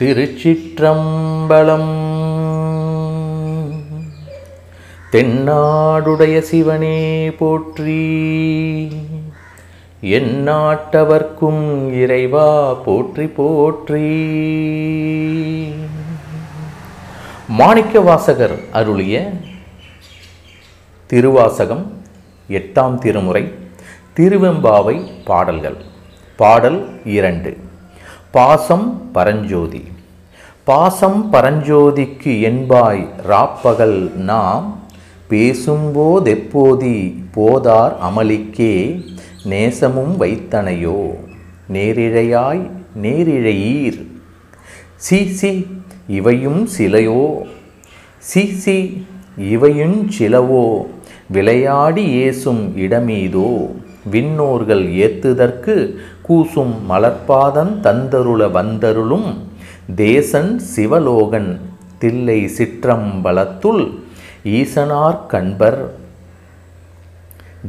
திருச்சிற்றம்பலம். தென்னாடுடைய சிவனே போற்றி. எந்நாட்டவர்க்கும் இறைவா போற்றி போற்றி. மாணிக்க வாசகர் அருளிய திருவாசகம் எட்டாம் திருமுறை திருவெம்பாவை பாடல்கள். பாடல் இரண்டு. பாசம் பரஞ்சோதி. பாசம் பரஞ்சோதிக்கு என்பாய் ராப்பகல் நாம் பேசும்போதெப்போதி போதார் அமளிக்கே நேசமும் வைத்தனையோ. நேரிழையாய் நேரிழையீர். சி சி இவையும் சிலையோ. சி சி இவையும் சிலவோ. விளையாடி ஏசும் இடமீதோ. விண்ணோர்கள் ஏத்துதற்கு கூசும் மலர்பாதன் தந்தருள வந்தருளும் தேசன் சிவலோகன் தில்லை சிற்றம்பலத்துள் ஈசனார் கண்பர்.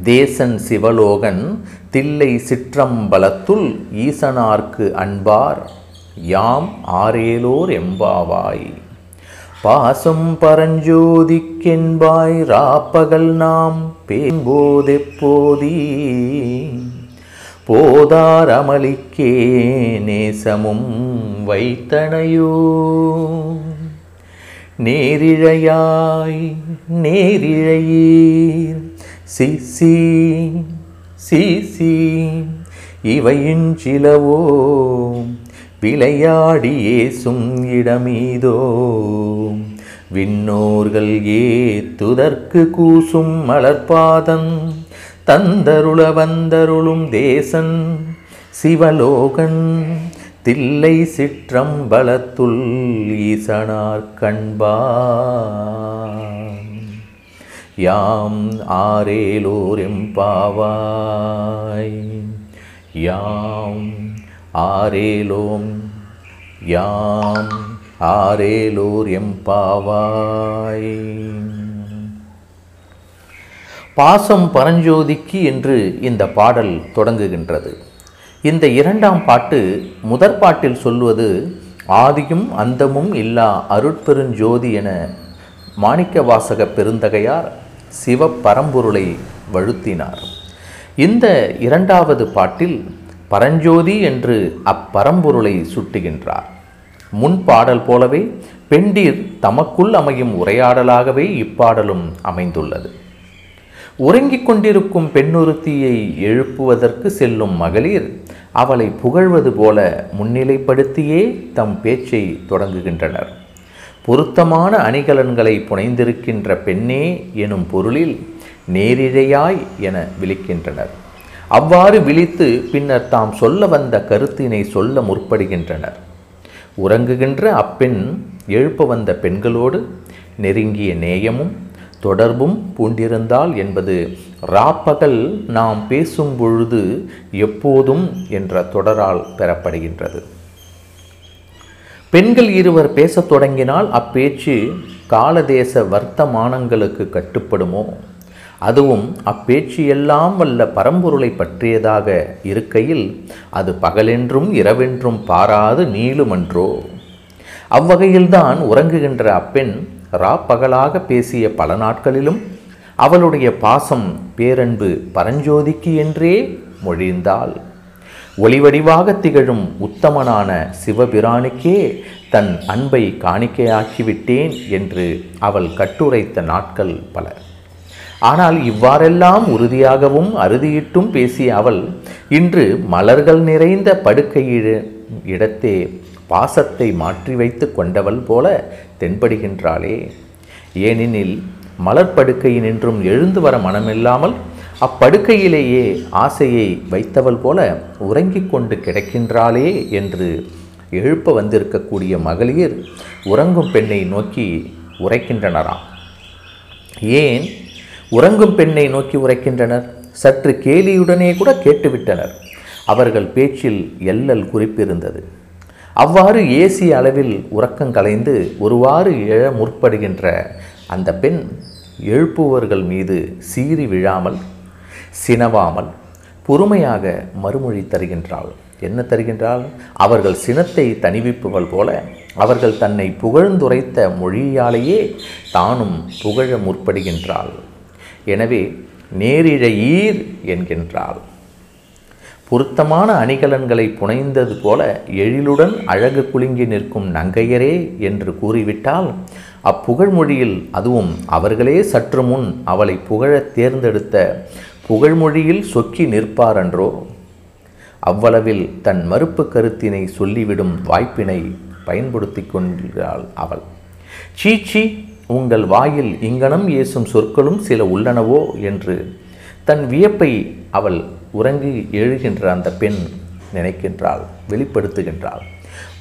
தேசன் சிவலோகன் தில்லை சிற்றம்பலத்துள் ஈசனார்க்கு அன்பார். யாம் ஆரேலோர் எம்பாவாய். பாசம் பரஞ்சோதிக்கென்பாய். ராப்பகல் நாம் பேம்போதெப்போதீ போதார் அமளிக்கே நேசமும் வைத்தனையோ நேரிழையாய் நேரிழையீர். சிசி சிசி இவையின் சிலவோ விளையாடியேசும் இடமீதோ. விண்ணோர்கள் ஏத்துதற்கு கூசும் மலர்பாதம். தந்தருள வந்தருளும் தேசன் சிவலோகன் தில்லை சிற்றம்பலத்துள் ஈசனார் கண்பா யாம் ஆரேலோர் எம்பாவாய். யாம் ஆரேலோம் யாம் ஆரேலோர் எம்பாவாய். பாசம் பரஞ்சோதிக்கு என்று இந்த பாடல் தொடங்குகின்றது. இந்த இரண்டாம் பாட்டு முதற் பாட்டில் சொல்வது ஆதியும் அந்தமும் இல்லா அருட்பெருஞ்சோதி என மாணிக்க வாசக பெருந்தகையார் சிவ பரம்பொருளை வழுத்தினார். இந்த இரண்டாவது பாட்டில் பரஞ்சோதி என்று அப்பரம்பொருளை சுட்டுகின்றார். முன் பாடல் போலவே பெண்டீர் தமக்குள் அமையும் உரையாடலாகவே இப்பாடலும் அமைந்துள்ளது. உறங்கிக் கொண்டிருக்கும் பெண்ணொருத்தியை எழுப்புவதற்கு செல்லும் மகளிர் அவளை புகழ்வது போல முன்னிலைப்படுத்தியே தம் பேச்சை தொடங்குகின்றனர். பொருத்தமான அணிகலன்களை புனைந்திருக்கின்ற பெண்ணே எனும் பொருளில் நேரிழையாய் என விழிக்கின்றனர். அவ்வாறு விழித்து பின்னர் தாம் சொல்ல வந்த கருத்தினை சொல்ல முற்படுகின்றனர். உறங்குகின்ற அப்பெண் எழுப்ப வந்த பெண்களோடு நெருங்கிய நேயமும் தொடர்பும் பூண்டிருந்தால் என்பது ராப்பகல் நாம் பேசும் பொழுது எப்போதும் என்ற தொடரால் பெறப்படுகின்றது. பெண்கள் இருவர் பேசத் தொடங்கினால் அப்பேச்சு காலதேச வர்த்தமானங்களுக்கு கட்டுப்படுமோ? அதுவும் அப்பேச்சு எல்லாம் வல்ல பரம்பொருளை பற்றியதாக இருக்கையில் அது பகலென்றும் இரவென்றும் பாராது நீளுமன்றோ? அவ்வகையில்தான் உறங்குகின்ற அப்பெண் ராப்பகலாக பேசிய பல நாட்களிலும் அவளுடைய பாசம் பேரன்பு பரஞ்சோதிக்கு என்றே மொழிந்தாள். ஒளிவடிவாக திகழும் உத்தமனான சிவபிரானுக்கே தன் அன்பை காணிக்கையாக்கிவிட்டேன் என்று அவள் கட்டுரைத்த நாட்கள் பல. ஆனால் இவ்வாறெல்லாம் உறுதியாகவும் அறுதியிட்டும் பேசிய அவள் இன்று மலர்கள் நிறைந்த படுக்கையிட இடத்தே பாசத்தை மாற்றி வைத்து கொண்டவள் போல தென்படுகின்றாளே. ஏனெனில் மலர்படுக்கையினின்றும் எழுந்து வர மனமில்லாமல் அப்படுக்கையிலேயே ஆசையை வைத்தவள் போல உறங்கிக் கொண்டு கிடக்கின்றாளே என்று எழுப்ப வந்திருக்கக்கூடிய மகளிர் உறங்கும் பெண்ணை நோக்கி உரைக்கின்றனராம். ஏன் உறங்கும் பெண்ணை நோக்கி உரைக்கின்றனர்? சற்று கேலியுடனே கூட கேட்டுவிட்டனர். அவர்கள் பேச்சில் எல்லல் குறிப்பிருந்தது. அவ்வாறு ஏசிய அளவில் உறக்கம் கலைந்து ஒருவாறு எழ முற்படுகின்ற அந்த பெண் எழுப்புவர்கள் மீது சீறி விழாமல் சினவாமல் பொறுமையாக மறுமொழி தருகின்றாள். என்ன தருகின்றாள்? அவர்கள் சினத்தை தணிவிப்புகள் போல அவர்கள் தன்னை புகழ்ந்துரைத்த மொழியாலேயே தானும் புகழ முற்படுகின்றாள். எனவே நேரிழையீர் என்கின்றாள். பொருத்தமான அணிகலன்களை புனைந்தது போல எழிலுடன் அழகு குலுங்கி நிற்கும் நங்கையரே என்று கூறிவிட்டால் அப்புகழ்மொழியில் அதுவும் அவர்களே சற்று முன் அவளை புகழத் தேர்ந்தெடுத்த புகழ்மொழியில் சொக்கி நிற்பாரன்றோ? அவ்வளவில் தன் மறுப்பு கருத்தினை சொல்லிவிடும் வாய்ப்பினை பயன்படுத்தி கொள்கிறாள் அவள். சீச்சி உங்கள் வாயில் இங்கனம் ஏசும் சொற்களும் சில உள்ளனவோ? என்று தன் வியப்பை அவள் உறங்கி எழுகின்ற அந்த பெண் நினைக்கின்றாள் வெளிப்படுத்துகின்றாள்.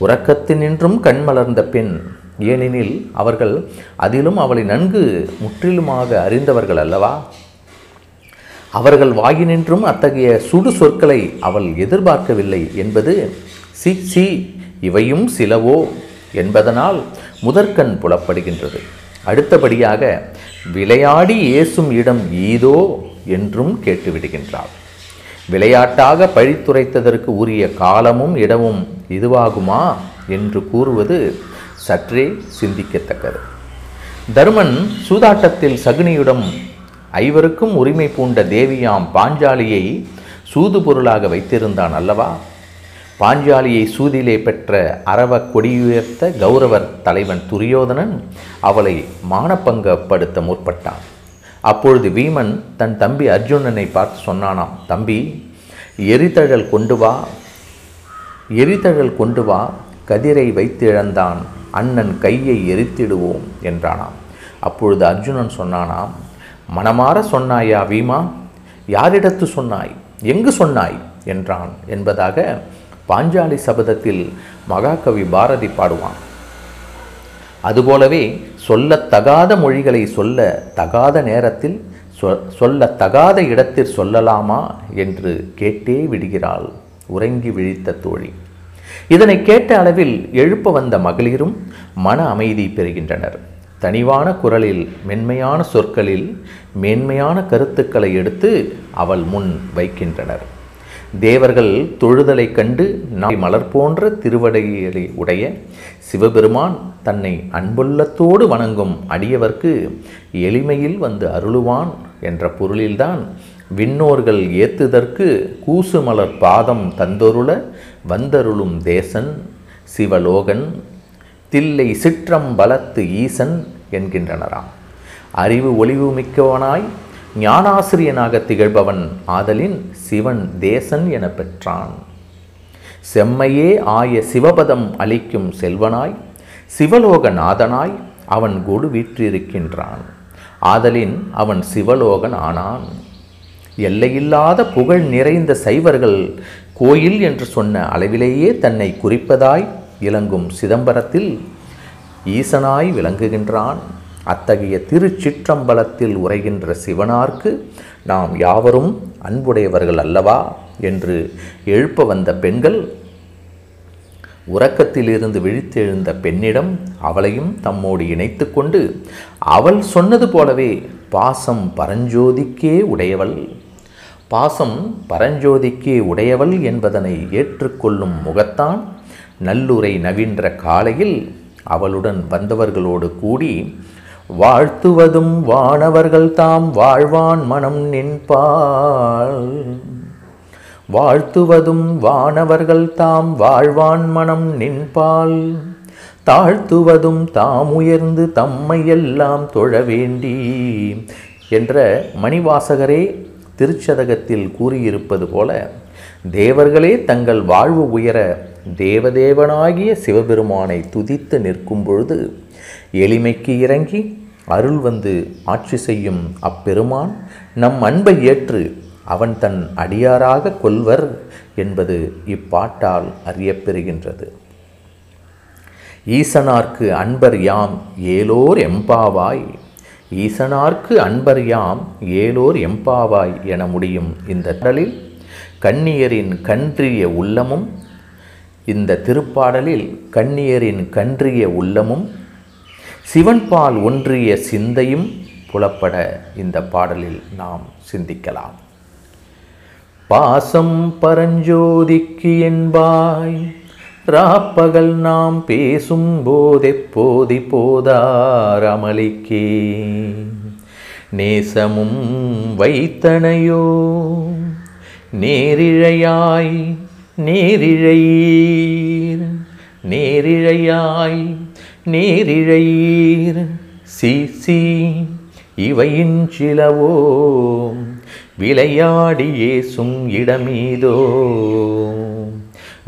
உறக்கத்தினின்றும் கண் மலர்ந்த பெண் ஏனெனில் அவர்கள் அதிலும் அவளை நன்கு முற்றிலுமாக அறிந்தவர்கள் அல்லவா? அவர்கள் வாயினின்றும் அத்தகைய சுடு சொற்களை அவள் எதிர்பார்க்கவில்லை என்பது சி சி இவையும் சிலவோ என்பதனால் முதற்கண் புலப்படுகின்றது. அடுத்தபடியாக விளையாடி ஏசும் இடம் ஈதோ என்றும் கேட்டுவிடுகின்றாள். விளையாட்டாக பழித்துரைத்ததற்கு உரிய காலமும் இடமும் இதுவாகுமா என்று கூறுவது சற்றே சிந்திக்கத்தக்கது. தருமன் சூதாட்டத்தில் சகுனியுடன் ஐவருக்கும் உரிமை பூண்ட தேவியாம் பாஞ்சாலியை சூது பொருளாக வைத்திருந்தான் அல்லவா? பாஞ்சாலியை சூதிலே பெற்ற அரவ கொடியுயர்த்த கௌரவர் தலைவன் துரியோதனன் அவளை மானப்பங்கப்படுத்த முற்பட்டான். அப்பொழுது வீமன் தன் தம்பி அர்ஜுனனை பார்த்து சொன்னானாம் தம்பி எரித்தழல் கொண்டு வா. எரித்தழல் கொண்டு வா கதிரை வைத்திழந்தான் அண்ணன் கையை எரித்திடுவோம் என்றானாம். அப்பொழுது அர்ஜுனன் சொன்னானாம் மனமாற சொன்னாயா வீமா? யாரிடத்து சொன்னாய்? எங்கு சொன்னாய்? என்றான். என்பதாக பாஞ்சாலி சபதத்தில் மகாகவி பாரதி பாடுவான். அதுபோலவே சொல்லத்தகாத மொழிகளை சொல்ல தகாத நேரத்தில் சொ சொல்லத்தகாத இடத்தில் சொல்லலாமா என்று கேட்டே விடுகிறாள் உறங்கி விழித்த தோழி. இதனை கேட்ட அளவில் எழுப்ப வந்த மகளிரும் மன அமைதி பெறுகின்றனர். தனிவான குரலில் மென்மையான சொற்களில் மேன்மையான கருத்துக்களை எடுத்து அவள் முன் வைக்கின்றனர். தேவர்கள் தொழுதலை கண்டு நாய் மலர் போன்ற திருவடைகளை உடைய சிவபெருமான் தன்னை அன்புள்ளத்தோடு வணங்கும் அடியவர்க்கு எளிமையில் வந்து அருளுவான் என்ற பொருளில்தான் விண்ணோர்கள் ஏத்துதற்கு கூசு மலர் பாதம் தந்தொருள வந்தருளும் தேசன் சிவலோகன் தில்லை சிற்றம் பலத்து ஈசன் என்கின்றனராம். அறிவு ஒளிவு மிக்கவனாய் ஞானாசிரியனாக திகழ்பவன் ஆதலின் சிவன் தேசன் என பெற்றான். செம்மையே ஆய சிவபதம் அளிக்கும் செல்வனாய் சிவலோக நாதனாய் அவன் கொடு வீற்றிருக்கின்றான். ஆதலின் அவன் சிவலோகன் ஆனான். எல்லையில்லாத புகழ் நிறைந்த சைவர்கள் கோயில் என்று சொன்ன அளவிலேயே தன்னை குறிப்பதாய் இலங்கும் சிதம்பரத்தில் ஈசனாய் விளங்குகின்றான். அத்தகைய திருச்சிற்றம்பலத்தில் உரைகின்ற சிவனார்க்கு நாம் யாவரும் அன்புடையவர்கள் அல்லவா என்று எழுப்ப வந்த பெண்கள் உறக்கத்திலிருந்து விழித்தெழுந்த பெண்ணிடம் அவளையும் தம்மோடு இணைத்து கொண்டு அவள் சொன்னது போலவே பாசம் பரஞ்சோதிக்கே உடையவள். பாசம் பரஞ்சோதிக்கே உடையவள் என்பதனை ஏற்றுக்கொள்ளும் முகத்தான் நல்லுரை நவின்ற காலையில் அவளுடன் வந்தவர்களோடு கூடி வாழ்த்துவதும் வானவர்கள் தாம் வாழ்வான் மனம் நின்பாள். வாழ்த்துவதும் வானவர்கள் தாம் வாழ்வான் மனம் நின்பால் தாழ்த்துவதும் தாம் உயர்ந்து தம்மை எல்லாம் தொழ வேண்டி என்ற மணிவாசகரே திருச்சதகத்தில் கூறியிருப்பது போல தேவர்களே தங்கள் வாழ்வு உயர தேவதேவனாகிய சிவபெருமானை துதித்து நிற்கும் பொழுது எளிமைக்கு இறங்கி அருள் வந்து ஆட்சி செய்யும் அப்பெருமான் நம் அன்பை ஏற்று அவன் தன் அடியாராக கொள்வர் என்பது இப்பாட்டால் அறியப்பெறுகின்றது. ஈசனார்க்கு அன்பர் யாம் ஏலோர் எம்பாவாய். ஈசனார்க்கு அன்பர் யாம் ஏலோர் எம்பாவாய் என முடியும் இந்த கடலில் கண்ணியரின் கன்றிய உள்ளமும் இந்த திருப்பாடலில் கண்ணியரின் கன்றிய உள்ளமும் சிவன்பால் ஒன்றிய சிந்தையும் புலப்பட இந்த பாடலில் நாம் சிந்திக்கலாம். பாசம் பரஞ்சோதிக்கு என்பாய் ராப்பகல் நாம் பேசும் போதெப்போதி போதார் அமளிக்கே. நேசமும் வைத்தனையோ நேரிழையாய் நேரிழையீர் நேரிழையாய் நேரிழையீர். சி சி இவையின் சிலவோ விளையாடியேசும் இடமீதோ.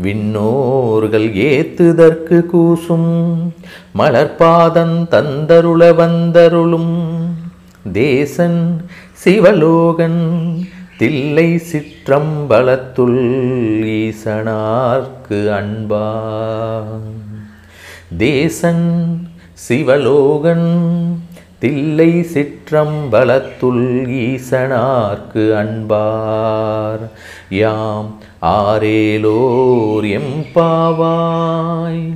விண்ணோர்கள் ஏத்துதற்கு கூசும் மலர்பாதன் தந்தருள வந்தருளும். தேசன் சிவலோகன் தில்லை சிற்றம்பலத்துள் ஈசனார்க்கு அன்பா. தேசன் சிவலோகன் தில்லை சிற்றம்பலத்துள் ஈசனார்க்கு அன்பார். யாம் ஆரேலோர் எம்பாவாய்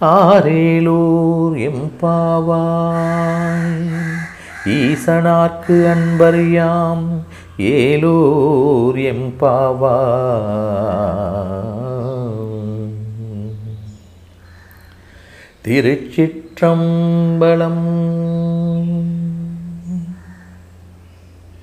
ஆரேலோர் எம்பாவாய். ஈசனார்க்கு அன்பர் யாம் ஏலோர் எம்பாவாய். திருச்சிற்றம்பலம்.